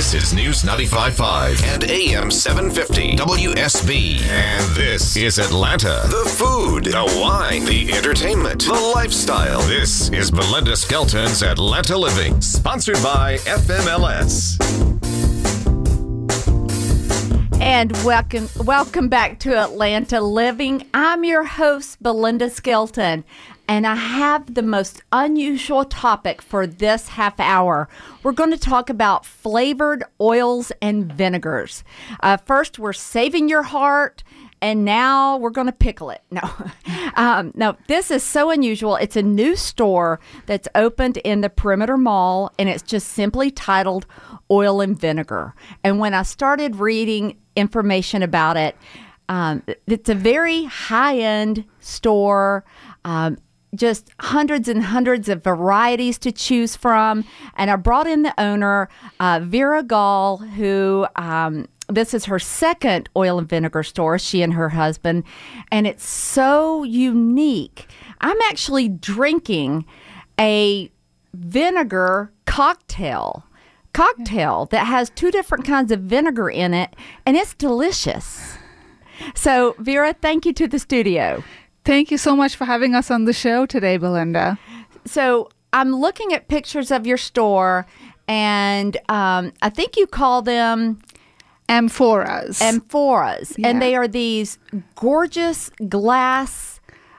This is News 95.5 and AM 750 WSB. And this is Atlanta. The food, the wine, the entertainment, the lifestyle. This is Belinda Skelton's Atlanta Living, sponsored by FMLS. And welcome welcome back to Atlanta Living. I'm your host Belinda Skelton and I have the most unusual topic for this half hour. We're going to talk about flavored oils and vinegars. Uh, first, we're saving your heart and now we're going to pickle it. No, um, no, this is so unusual. It's a new store that's opened in the Perimeter Mall, and it's just simply titled Oil and Vinegar. And when I started reading information about it, um, it's a very high end store. Um, just hundreds and hundreds of varieties to choose from. And I brought in the owner, uh, Vera Gall, who um, this is her second oil and vinegar store, she and her husband. And it's so unique. I'm actually drinking a vinegar cocktail cocktail that has two different kinds of vinegar in it and it's delicious. So, Vera, thank you to the studio. Thank you so much for having us on the show today, Belinda. So I'm looking at pictures of your store, and um, I think you call them amphoras. Amphoras, yeah. and they are these gorgeous glass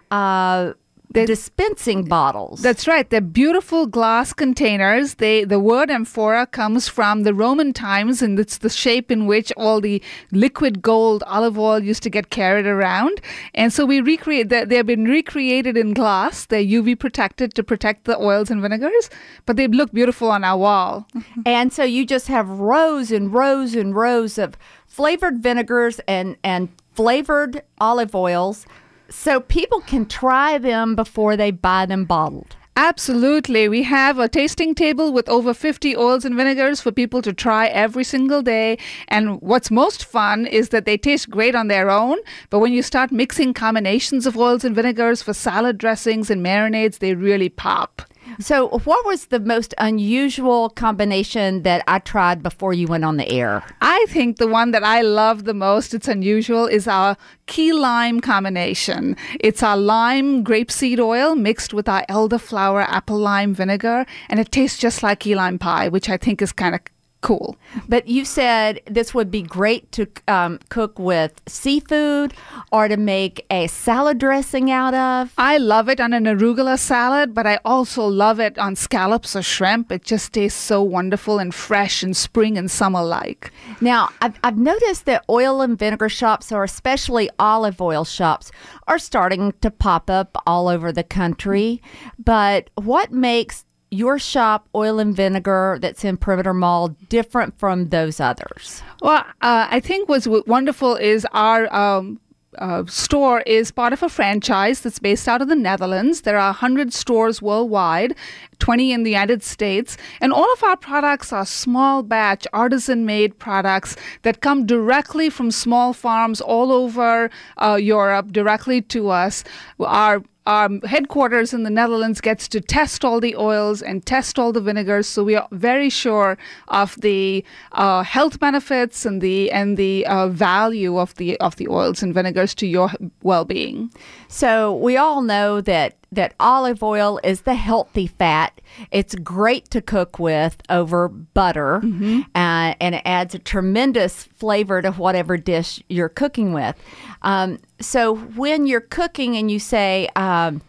uh, they're, dispensing bottles. That's right. They're beautiful glass containers. They the word amphora comes from the Roman times, and it's the shape in which all the liquid gold olive oil used to get carried around. And so we recreate that. They've been recreated in glass. They're UV protected to protect the oils and vinegars, but they look beautiful on our wall. Mm-hmm. and so you just have rows and rows and rows of flavored vinegars and and flavored olive oils so people can try them before they buy them bottled. Absolutely. We have a tasting table with over 50 oils and vinegars for people to try every single day. And what's most fun is that they taste great on their own, but when you start mixing combinations of oils and vinegars for salad dressings and marinades, they really pop. So, what was the most unusual combination that I tried before you went on the air? I think the one that I love the most, it's unusual, is our key lime combination. It's our lime grapeseed oil mixed with our elderflower apple lime vinegar, and it tastes just like key lime pie, which I think is kind of cool. But you said this would be great to um, cook with seafood or to make a salad dressing out of. I love it on an arugula salad, but I also love it on scallops or shrimp. It just tastes so wonderful and fresh and spring and summer like. Now, I've, I've noticed that oil and vinegar shops, or especially olive oil shops, are starting to pop up all over the country. But what makes your shop, Oil and Vinegar, that's in Perimeter Mall, different from those others? Well, uh, I think what's wonderful is our um, uh, store is part of a franchise that's based out of the Netherlands. There are 100 stores worldwide, 20 in the United States, and all of our products are small batch, artisan made products that come directly from small farms all over uh, Europe directly to us. Our our headquarters in the Netherlands gets to test all the oils and test all the vinegars, so we are very sure of the uh, health benefits and the and the uh, value of the of the oils and vinegars to your well-being. So we all know that that olive oil is the healthy fat. It's great to cook with over butter, mm-hmm. uh, and it adds a tremendous flavor to whatever dish you're cooking with. Um, so when you're cooking and you say, um,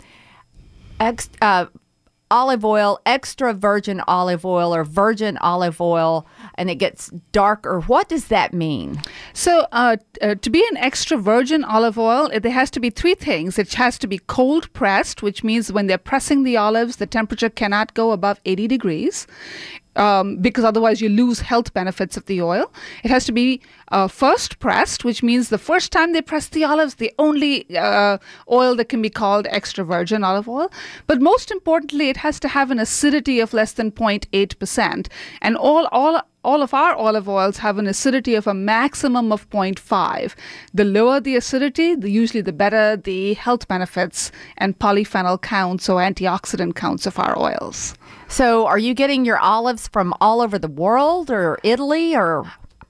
ex- uh, olive oil, extra virgin olive oil, or virgin olive oil, and it gets darker. What does that mean? So, uh, uh, to be an extra virgin olive oil, it, there has to be three things. It has to be cold pressed, which means when they're pressing the olives, the temperature cannot go above 80 degrees um, because otherwise you lose health benefits of the oil. It has to be uh, first pressed, which means the first time they press the olives, the only uh, oil that can be called extra virgin olive oil. But most importantly, it has to have an acidity of less than 0.8%. And all, all all of our olive oils have an acidity of a maximum of 0.5. The lower the acidity, the usually the better the health benefits and polyphenol counts or antioxidant counts of our oils. So, are you getting your olives from all over the world or Italy or?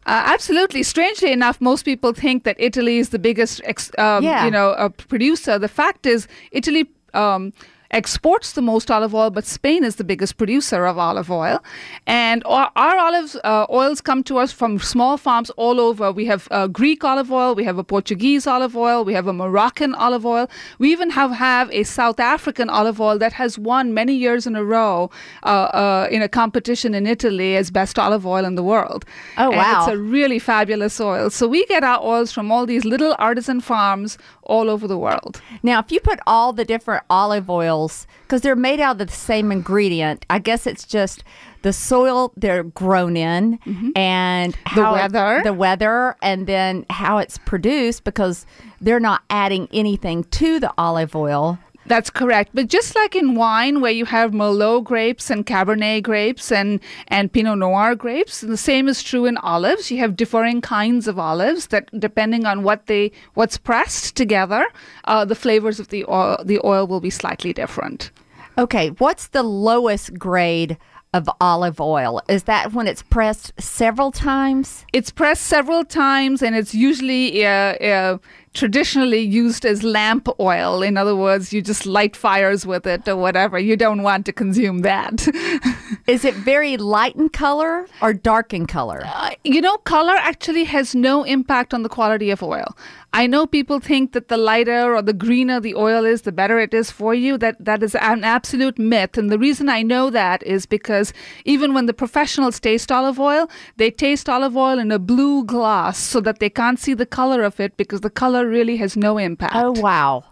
Uh, absolutely. Strangely enough, most people think that Italy is the biggest, ex- um, Yeah. you know, uh, producer. The fact is, Italy. Um, exports the most olive oil, but Spain is the biggest producer of olive oil. And our, our olive uh, oils come to us from small farms all over. We have uh, Greek olive oil, we have a Portuguese olive oil, we have a Moroccan olive oil. We even have, have a South African olive oil that has won many years in a row uh, uh, in a competition in Italy as best olive oil in the world. Oh, And wow. It's a really fabulous oil. So we get our oils from all these little artisan farms all over the world. Now, if you put all the different olive oils, because they're made out of the same ingredient, I guess it's just the soil they're grown in mm-hmm. and how it- weather. the weather, and then how it's produced because they're not adding anything to the olive oil. That's correct. But just like in wine, where you have Merlot grapes and Cabernet grapes and, and Pinot Noir grapes, the same is true in olives. You have differing kinds of olives that, depending on what they what's pressed together, uh, the flavors of the oil, the oil will be slightly different. Okay, what's the lowest grade of olive oil? Is that when it's pressed several times? It's pressed several times, and it's usually uh, uh, traditionally used as lamp oil. In other words, you just light fires with it or whatever. You don't want to consume that. Is it very light in color or dark in color? Uh, you know, color actually has no impact on the quality of oil. I know people think that the lighter or the greener the oil is, the better it is for you. That that is an absolute myth. And the reason I know that is because even when the professionals taste olive oil, they taste olive oil in a blue glass so that they can't see the color of it because the color really has no impact. Oh, wow.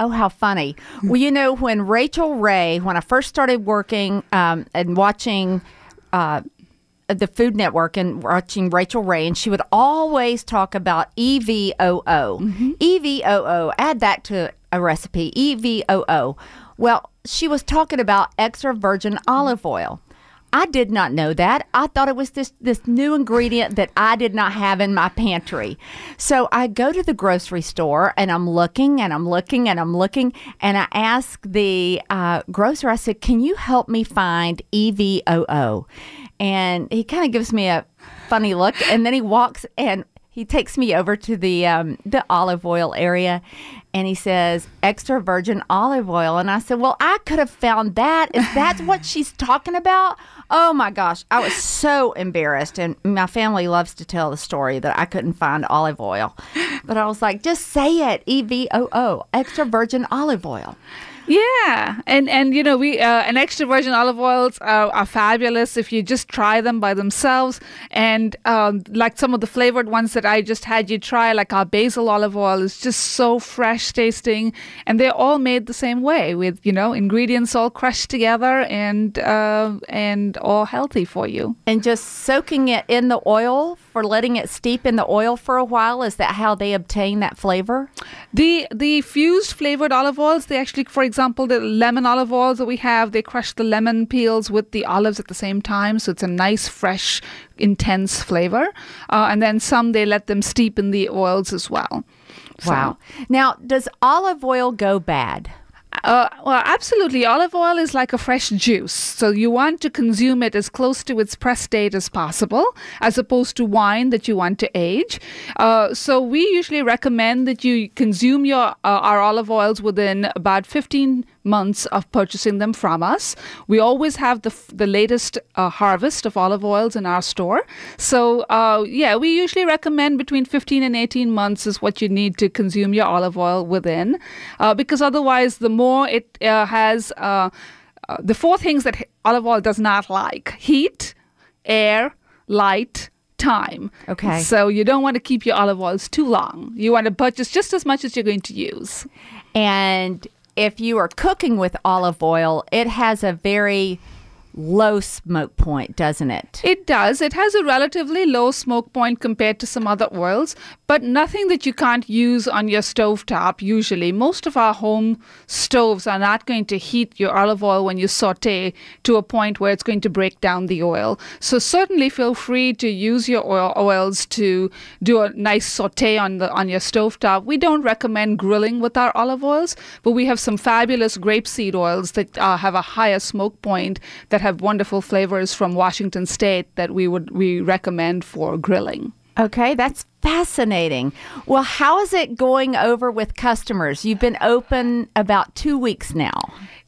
Oh, how funny. Well, you know, when Rachael Ray, when I first started working um, and watching uh, the Food Network and watching Rachael Ray, and she would always talk about E EVOO. EVOO, add that to a recipe. EVOO. Well, she was talking about extra virgin olive oil. I did not know that. I thought it was this this new ingredient that I did not have in my pantry. So I go to the grocery store and I'm looking and I'm looking and I'm looking and I ask the uh, grocer. I said, "Can you help me find EVOO?" And he kind of gives me a funny look, and then he walks and he takes me over to the um, the olive oil area and he says extra virgin olive oil. And i said well i could have found that. If that's what she's talking about? Oh my gosh. I was so embarrassed and my family loves to tell the story that i couldn't find olive oil. But i was like just say it e-v-o-o extra virgin olive oil Yeah, and and you know we uh, and extra virgin olive oils are, are fabulous if you just try them by themselves. And um, like some of the flavored ones that I just had you try, like our basil olive oil is just so fresh tasting, and they're all made the same way with you know ingredients all crushed together and uh, and all healthy for you. and just soaking it in the oil for letting it steep in the oil for a while is that how they obtain that flavor The the fused flavored olive oils, they actually, for example, the lemon olive oils that we have, they crush the lemon peels with the olives at the same time, so it's a nice, fresh, intense flavor. Uh, and then some they let them steep in the oils as well. Wow now does olive oil go bad Uh, well, absolutely. Olive oil is like a fresh juice. So you want to consume it as close to its press date as possible, as opposed to wine that you want to age. Uh, so we usually recommend that you consume your uh, our olive oils within about 15 months of purchasing them from us. We always have the f- the latest uh, harvest of olive oils in our store. So uh, yeah, we usually recommend between 15 and 18 months is what you need to consume your olive oil within, uh, because otherwise, the more it uh, has uh, uh, the four things that olive oil does not like: heat, air, light. Time. Okay. So you don't want to keep your olive oils too long. You want to purchase just as much as you're going to use. And if you are cooking with olive oil, it has a very low smoke point, doesn't it? It does. It has a relatively low smoke point compared to some other oils, but nothing that you can't use on your stove top usually. Most of our home stoves are not going to heat your olive oil when you saute to a point where it's going to break down the oil. So certainly feel free to use your oil oils to do a nice saute on the on your stove top. We don't recommend grilling with our olive oils, but we have some fabulous grapeseed oils that uh, have a higher smoke point that wonderful flavors from Washington State that we would we recommend for grilling. Okay, that's fascinating. Well, how is it going over with customers? You've been open about two weeks now.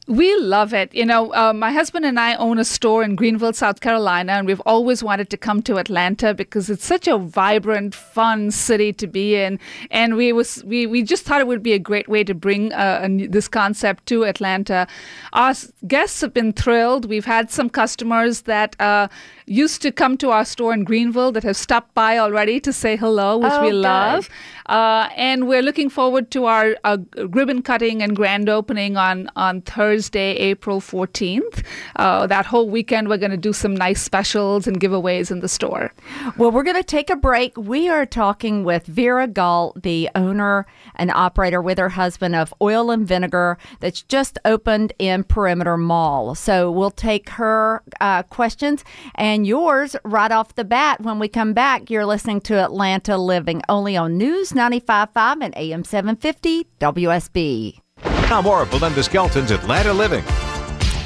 We love it. You know, uh, my husband and I own a store in Greenville, South Carolina, and we've always wanted to come to Atlanta because it's such a vibrant, fun city to be in. And we was we, we just thought it would be a great way to bring uh, a, this concept to Atlanta. Our guests have been thrilled. We've had some customers that uh, used to come to our store in Greenville that have stopped by already to say hello, which Oh, we love. Uh, and we're looking forward to our uh, ribbon cutting and grand opening on, on Thursday, April 14th. Uh, that whole weekend, we're going to do some nice specials and giveaways in the store. Well, we're going to take a break. We are talking with Vera Gall, the owner and operator with her husband of Oil and Vinegar that's just opened in Perimeter Mall. So we'll take her uh, questions and yours right off the bat. When we come back, you're listening to Atlanta Living only on News 95.5 and AM 750 WSB. Now more of Belinda Skelton's Atlanta Living.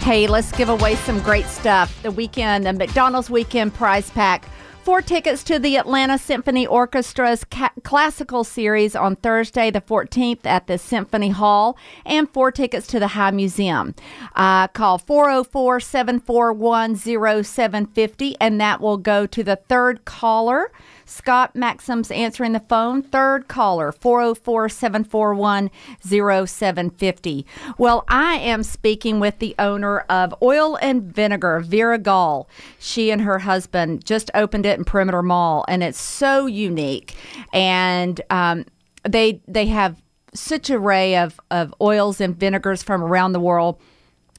Hey, let's give away some great stuff. The weekend, the McDonald's Weekend Prize Pack. Four tickets to the Atlanta Symphony Orchestra's ca- classical series on Thursday, the 14th, at the Symphony Hall, and four tickets to the High Museum. Uh, call 404 741 0750, and that will go to the third caller. Scott Maxim's answering the phone. Third caller, 404 741 0750. Well, I am speaking with the owner of Oil and Vinegar, Vera Gall. She and her husband just opened it in Perimeter Mall, and it's so unique. And um, they they have such array of, of oils and vinegars from around the world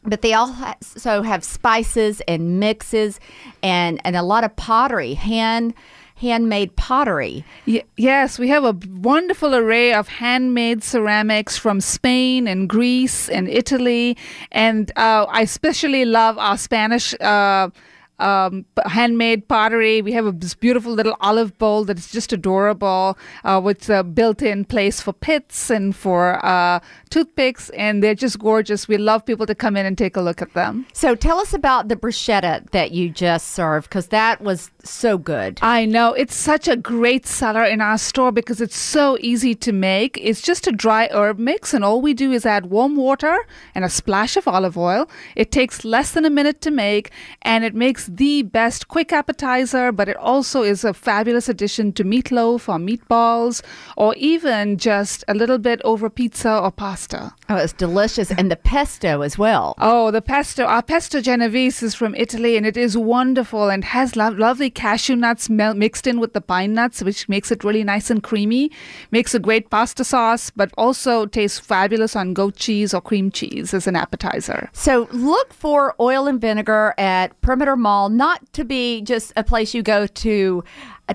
but they also have spices and mixes and, and a lot of pottery hand handmade pottery Y- yes, we have a wonderful array of handmade ceramics from Spain and Greece and Italy. And uh, I especially love our Spanish. Uh, um, handmade pottery. We have a, this beautiful little olive bowl that's just adorable uh, with a built in place for pits and for uh, toothpicks, and they're just gorgeous. We love people to come in and take a look at them. so tell us about the bruschetta that you just served because that was so good I know it's such a great seller in our store because it's so easy to make. It's just a dry herb mix, and all we do is add warm water and a splash of olive oil. It takes less than a minute to make, and it makes the best quick appetizer, but it also is a fabulous addition to meatloaf or meatballs, or even just a little bit over pizza or pasta. Oh it's delicious and the pesto as well Oh, the pesto. Our pesto genovese is from Italy and it is wonderful and has lo- lovely cashew nuts mel- mixed in with the pine nuts, which makes it really nice and creamy. Makes a great pasta sauce, but also tastes fabulous on goat cheese or cream cheese as an appetizer. So look for oil and vinegar at Perimeter Mall, not to be just a place you go to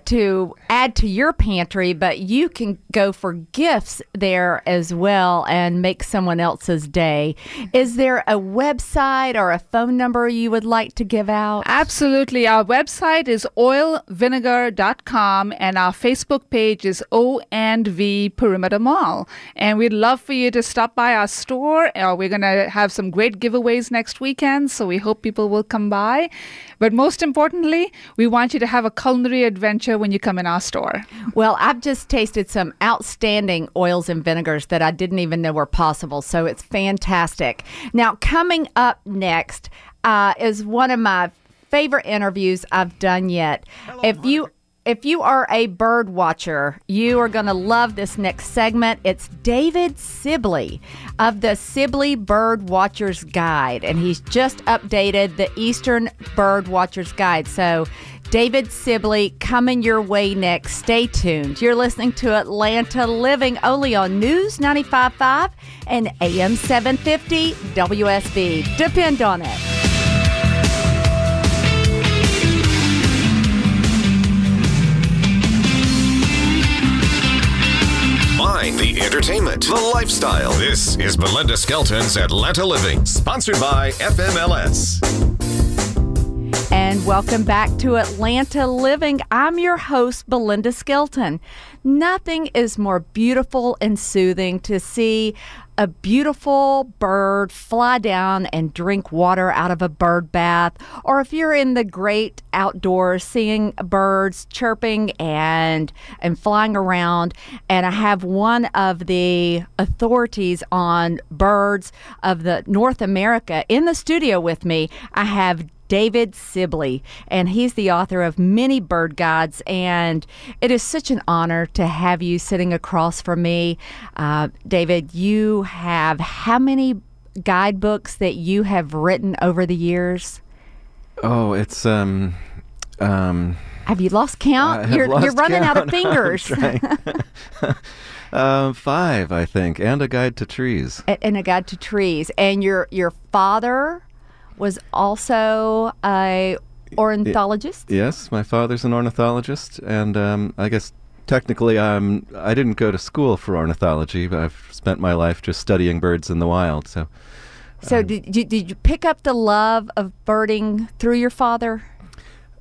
to add to your pantry, but you can go for gifts there as well and make someone else's day. Is there a website or a phone number you would like to give out? Absolutely. Our website is oilvinegar.com and our Facebook page is O and V Perimeter Mall. And we'd love for you to stop by our store. Uh, we're going to have some great giveaways next weekend, so we hope people will come by. But most importantly, we want you to have a culinary adventure when you come in our store. Well, I've just tasted some outstanding oils and vinegars that I didn't even know were possible. So it's fantastic. Now, coming up next uh, is one of my favorite interviews I've done yet. if you if you are a bird watcher, you are going to love this next segment. It's David Sibley of the Sibley Bird Watchers Guide, and he's just updated the Eastern Bird Watchers Guide. So, David Sibley coming your way next. Stay tuned. You're listening to Atlanta Living only on News 95.5 and AM 750 WSB. Depend on it. Entertainment, the lifestyle. This is Belinda Skelton's Atlanta Living, sponsored by FMLS. And welcome back to Atlanta Living. I'm your host, Belinda Skelton. Nothing is more beautiful and soothing to see a beautiful bird fly down and drink water out of a bird bath, or if you're in the great outdoors seeing birds chirping and and flying around. And I have one of the authorities on birds of the North America in the studio with me. I have David Sibley, and he's the author of many bird guides. And it is such an honor to have you sitting across from me. Uh, David, you have how many guidebooks that you have written over the years? Oh, it's um, um. Have you lost count? You're lost you're running out of fingers. um, five, I think, and a guide to trees. A- and a guide to trees. And your your father was also a ornithologist. Yes, my father's an ornithologist, and um, I guess technically I'm. I didn't go to school for ornithology, but I've spent my life just studying birds in the wild. So, So did you, did you pick up the love of birding through your father?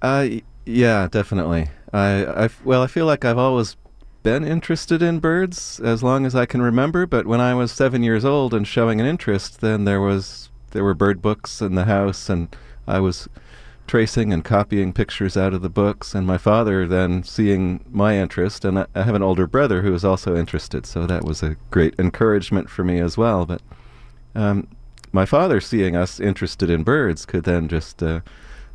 uh, yeah, definitely. I, I, well, I feel like I've always been interested in birds as long as I can remember. But when I was seven years old and showing an interest, then there was there were bird books in the house, and I was tracing and copying pictures out of the books. And my father then seeing my interest, and I, I have an older brother who is also interested, so that was a great encouragement for me as well. But um, my father seeing us interested in birds could then just uh,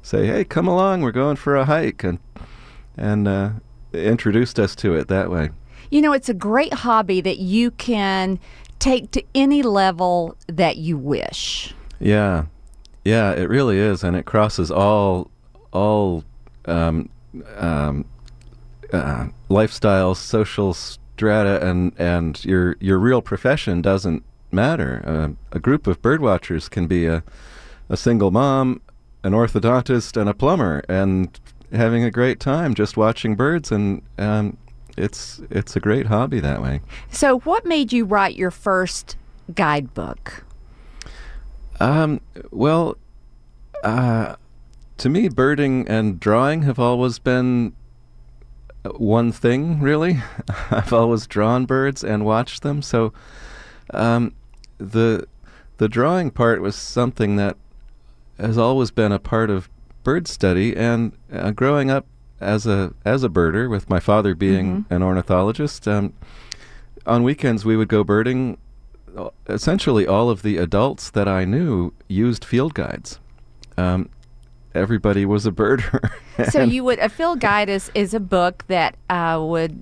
say, "Hey, come along, we're going for a hike," and and uh, introduced us to it that way. You know, it's a great hobby that you can take to any level that you wish. Yeah, yeah, it really is, and it crosses all all um, um, uh, lifestyles, social strata, and and your your real profession doesn't matter. Uh, a group of birdwatchers can be a a single mom, an orthodontist, and a plumber, and having a great time just watching birds, and um, it's it's a great hobby that way. So, what made you write your first guidebook? Um, well, uh, to me, birding and drawing have always been uh, one thing, really. I've always drawn birds and watched them. So, um, the the drawing part was something that has always been a part of bird study. And uh, growing up as a as a birder, with my father being an ornithologist, um, on weekends we would go birding essentially all of the adults that I knew used field guides. Um, everybody was a birder. So, you would, a field guide is, is a book that uh, would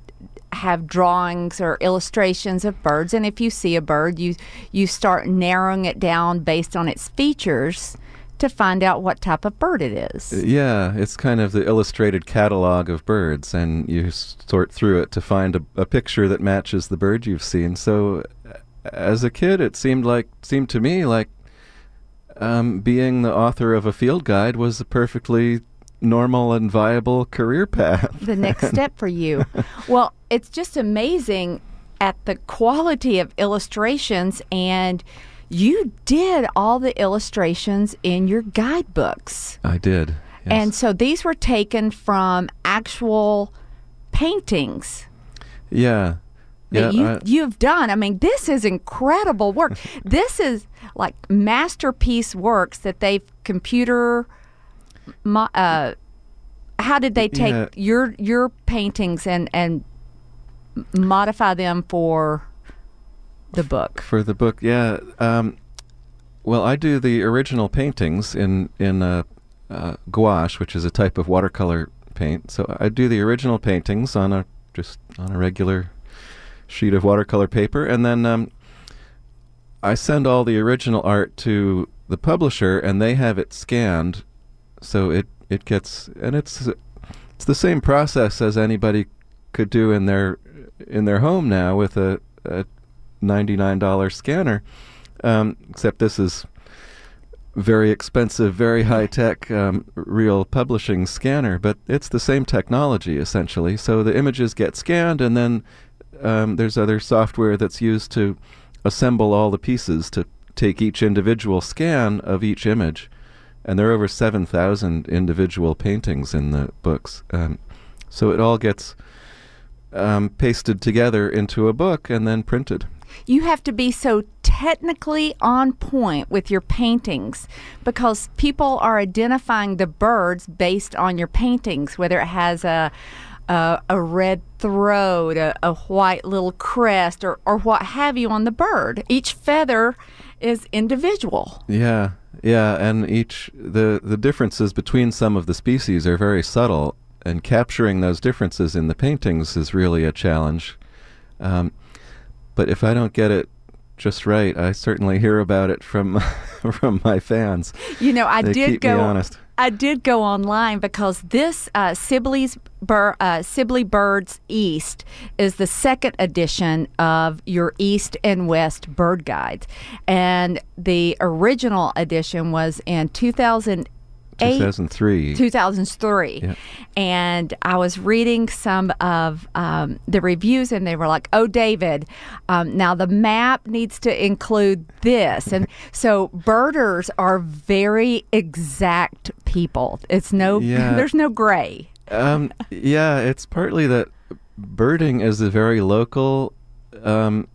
have drawings or illustrations of birds. And if you see a bird, you, you start narrowing it down based on its features to find out what type of bird it is. Yeah, it's kind of the illustrated catalog of birds, and you sort through it to find a, a picture that matches the bird you've seen. So, as a kid, it seemed like seemed to me like um, being the author of a field guide was a perfectly normal and viable career path. the next step for you. Well, it's just amazing at the quality of illustrations and you did all the illustrations in your guidebooks. I did. Yes. And so these were taken from actual paintings yeah, yeah. you you've done. I mean, this is incredible work. this is like masterpiece works that they've computer uh how did they take Yeah. your your paintings and and modify them for the book? For the book, yeah. Um, well, I do the original paintings in in uh, uh, gouache, which is a type of watercolor paint. So I do the original paintings on a just on a regular sheet of watercolor paper, and then um, I send all the original art to the publisher, and they have it scanned, so it it gets and it's it's the same process as anybody could do in their in their home now with a, a $99 scanner, um, except this is very expensive, very high tech, um, real publishing scanner. But it's the same technology essentially. So the images get scanned, and then um, there's other software that's used to assemble all the pieces to take each individual scan of each image. And there are over 7,000 individual paintings in the books. Um, so it all gets um, pasted together into a book and then printed. You have to be so technically on point with your paintings because people are identifying the birds based on your paintings, whether it has a a, a red throat, a, a white little crest, or, or what have you on the bird. Each feather is individual. Yeah, yeah, and each the the differences between some of the species are very subtle, and capturing those differences in the paintings is really a challenge. Um, but if I don't get it just right, I certainly hear about it from from my fans. You know, I They did go. honest. I did go online because this uh, Sibley's Bur- uh, Sibley Birds East is the second edition of your East and West Bird Guides, and the original edition was in 2008. 2003. 2003. Yeah. And I was reading some of um, the reviews, and they were like, oh, David, um, now the map needs to include this. And so birders are very exact people. It's no, Yeah. there's no gray. Um, yeah, it's partly that birding is a very local um,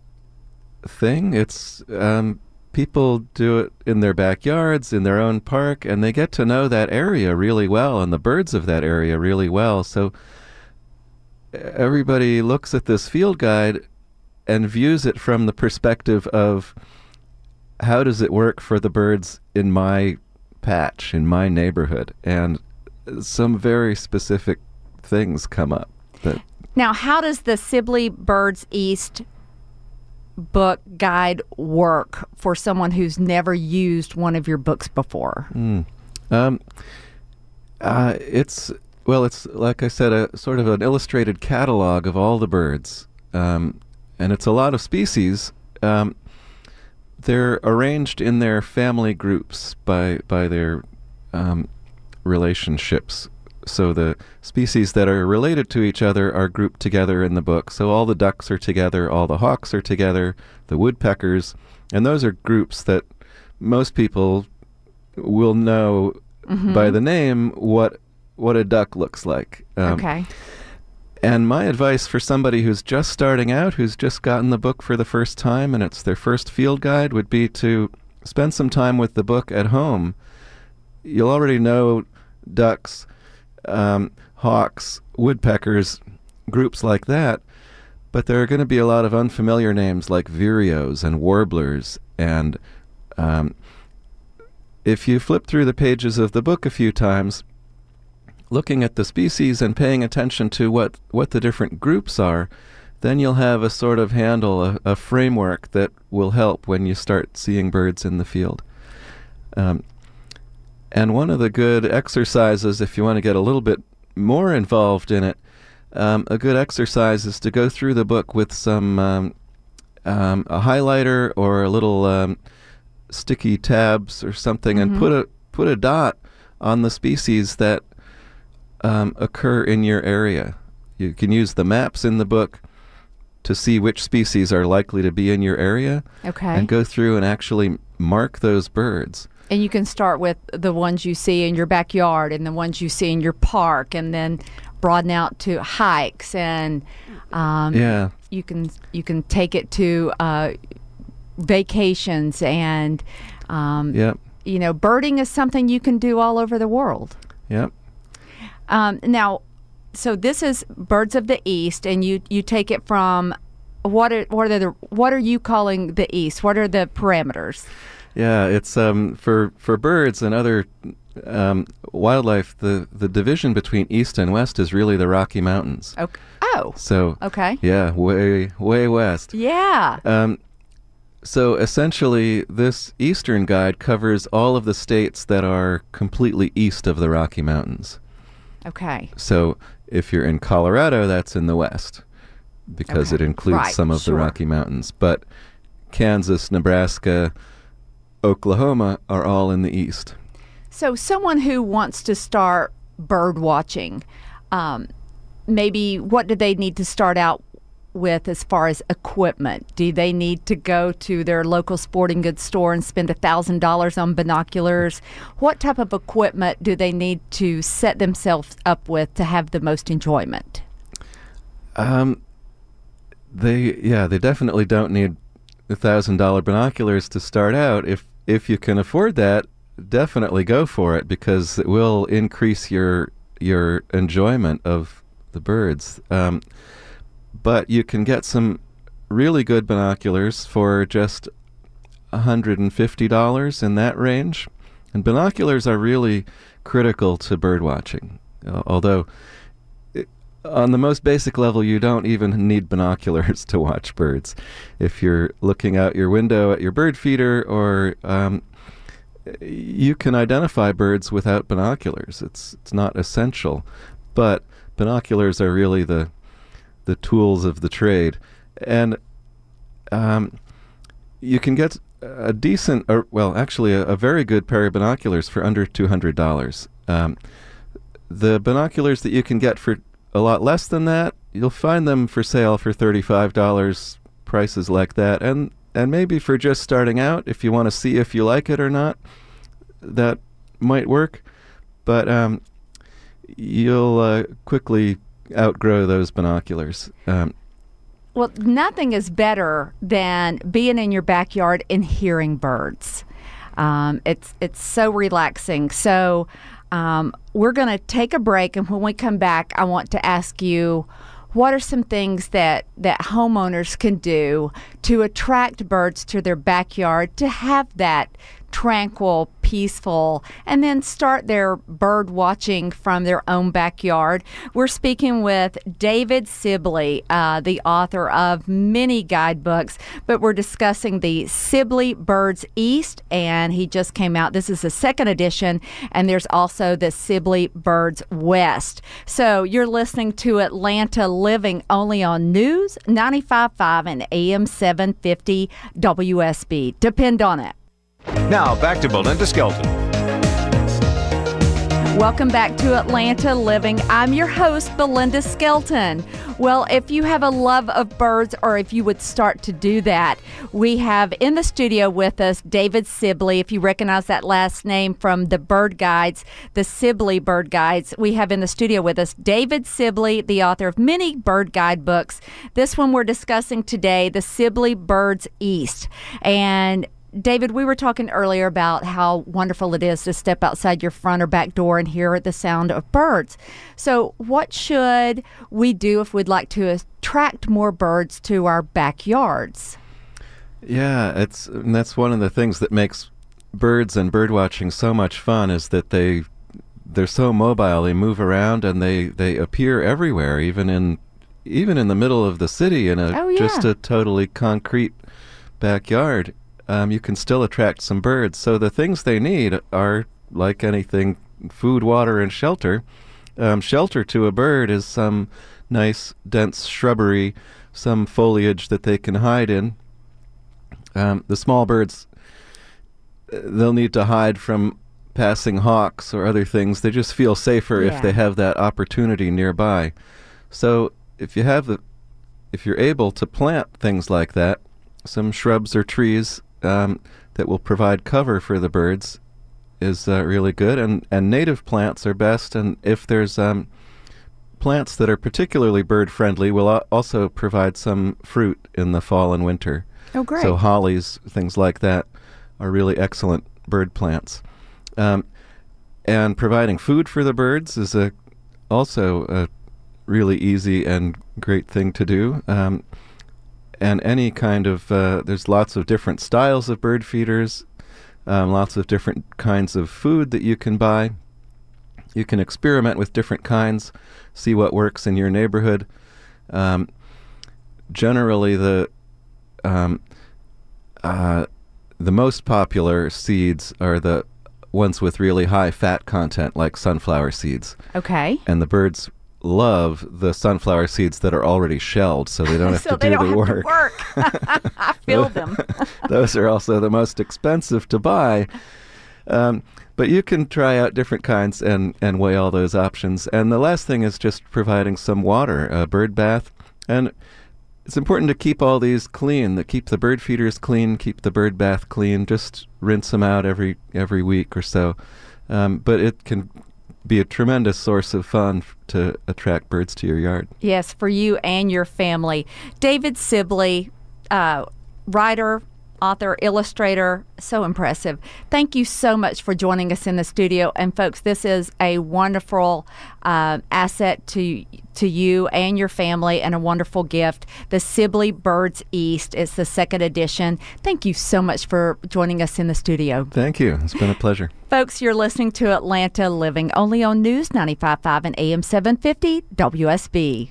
thing. It's um, people do it in their backyards, in their own park, and they get to know that area really well and the birds of that area really well. So everybody looks at this field guide and views it from the perspective of how does it work for the birds in my patch, in my neighborhood, and some very specific things come up that Now, how does the Sibley Birds East book guide work for someone who's never used one of your books before? um uh, it's well it's like i said a sort of an illustrated catalog of all the birds. Um, and it's a lot of species. Um, they're arranged in their family groups by by their um, relationships so the species that are related to each other are grouped together in the book so all the ducks are together all the hawks are together the woodpeckers and those are groups that most people will know by the name what what a duck looks like. Um, okay. And my advice for somebody who's just starting out, who's just gotten the book for the first time, and it's their first field guide, would be to spend some time with the book at home. You'll already know ducks, um, hawks, woodpeckers, groups like that, but there are going to be a lot of unfamiliar names like vireos and warblers and um, if you flip through the pages of the book a few times, looking at the species and paying attention to what, what the different groups are, then you'll have a sort of handle, a, a framework that will help when you start seeing birds in the field. Um, and one of the good exercises, if you want to get a little bit more involved in it, um, a good exercise is to go through the book with some um, um, a highlighter or a little um, sticky tabs or something, and put a put a dot on the species that um, occur in your area. You can use the maps in the book to see which species are likely to be in your area, Okay. and go through and actually mark those birds. And you can start with the ones you see in your backyard and the ones you see in your park, and then broaden out to hikes, and um, Yeah, you can you can take it to uh, vacations, and um, yep, you know, birding is something you can do all over the world. yep. Um, now, so this is Birds of the East, and you you take it from what are what are the what are you calling the East? What are the parameters? Yeah, it's um, for for birds and other um, wildlife. The the division between east and west is really the Rocky Mountains. Okay. Oh, So okay. yeah, way way west. Yeah. Um, so essentially, this eastern guide covers all of the states that are completely east of the Rocky Mountains. Okay. So if you're in Colorado, that's in the west because Okay. it includes Right, some of sure. the Rocky Mountains. But Kansas, Nebraska, Oklahoma are all in the east. So, someone who wants to start bird watching, um, maybe what do they need to start out with as far as equipment? Do they need to go to their local sporting goods store and spend $1,000 on binoculars? What type of equipment do they need to set themselves up with to have the most enjoyment? Um, they yeah, they definitely don't need thousand dollar binoculars to start out. If if you can afford that, definitely go for it because it will increase your your enjoyment of the birds. Um, but you can get some really good binoculars for just $150 in that range. And binoculars are really critical to bird watching. Uh, although, on the most basic level, you don't even need binoculars to watch birds. If you're looking out your window at your bird feeder, or um, you can identify birds without binoculars. It's it's not essential, but binoculars are really the the tools of the trade, and um, you can get a decent, or well, actually, a, a, very good pair of binoculars for under two hundred dollars. Um, the binoculars that you can get for a lot less than that, you'll find them for sale for thirty-five dollars. Prices like that, and and maybe for just starting out, if you want to see if you like it or not, that might work. But um, you'll uh, quickly outgrow those binoculars. Um, well, nothing is better than being in your backyard and hearing birds. Um, it's it's so relaxing. So um, we're going to take a break, and when we come back, I want to ask you what are some things that, that homeowners can do to attract birds to their backyard to have that tranquil, peaceful, and then start their bird watching from their own backyard. We're speaking with David Sibley, uh, the author of many guidebooks, but we're discussing the Sibley Birds East, and he just came out. This is the second edition, and there's also the Sibley Birds West. So you're listening to Atlanta Living only on News 95.5 and AM 750 WSB. Depend on it. Now back to Belinda Skelton. Welcome back to Atlanta Living. I'm your host, Belinda Skelton. Well, if you have a love of birds or if you would start to do that, we have in the studio with us David Sibley. If you recognize that last name from the bird guides, the Sibley bird guides, we have in the studio with us David Sibley, the author of many bird guide books. This one we're discussing today, the Sibley Birds East. And David, we were talking earlier about how wonderful it is to step outside your front or back door and hear the sound of birds. So, what should we do if we'd like to attract more birds to our backyards? Yeah, it's that's one of the things that makes birds and bird watching so much fun is that they they're so mobile. They move around and they they appear everywhere, even in even in the middle of the city in a oh, yeah. just a totally concrete backyard um, you can still attract some birds. So the things they need are like anything food, water, and shelter. Um, shelter to a bird is some nice, dense shrubbery, some foliage that they can hide in. Um, the small birds, they'll need to hide from passing hawks or other things. They just feel safer yeah. if they have that opportunity nearby. So if you have the, if you're able to plant things like that, some shrubs or trees um, that will provide cover for the birds is uh, really good, and and native plants are best. And if there's um, plants that are particularly bird friendly, will also provide some fruit in the fall and winter. Oh, great! So hollies, things like that, are really excellent bird plants. Um, and providing food for the birds is a also a really easy and great thing to do. Um, and any kind of uh, there's lots of different styles of bird feeders, um, lots of different kinds of food that you can buy. You can experiment with different kinds, see what works in your neighborhood. Um, generally, the um, uh, the most popular seeds are the ones with really high fat content, like sunflower seeds. Okay. And the birds love the sunflower seeds that are already shelled, so they don't have so to do the work. To work. I feel them. Those are also the most expensive to buy. Um, but you can try out different kinds and, and weigh all those options. And the last thing is just providing some water, a bird bath. And it's important to keep all these clean. That keep the bird feeders clean, keep the bird bath clean. Just rinse them out every every week or so. Um, but it can be a tremendous source of fun to attract birds to your yard. Yes, for you and your family. David Sibley, uh, writer, author, illustrator, so impressive. Thank you so much for joining us in the studio. And folks, this is a wonderful uh, asset to to you and your family, and a wonderful gift. The Sibley Birds East. It's the second edition. Thank you so much for joining us in the studio. Thank you. It's been a pleasure. Folks, you're listening to Atlanta Living only on News 95.5 and AM 750 WSB.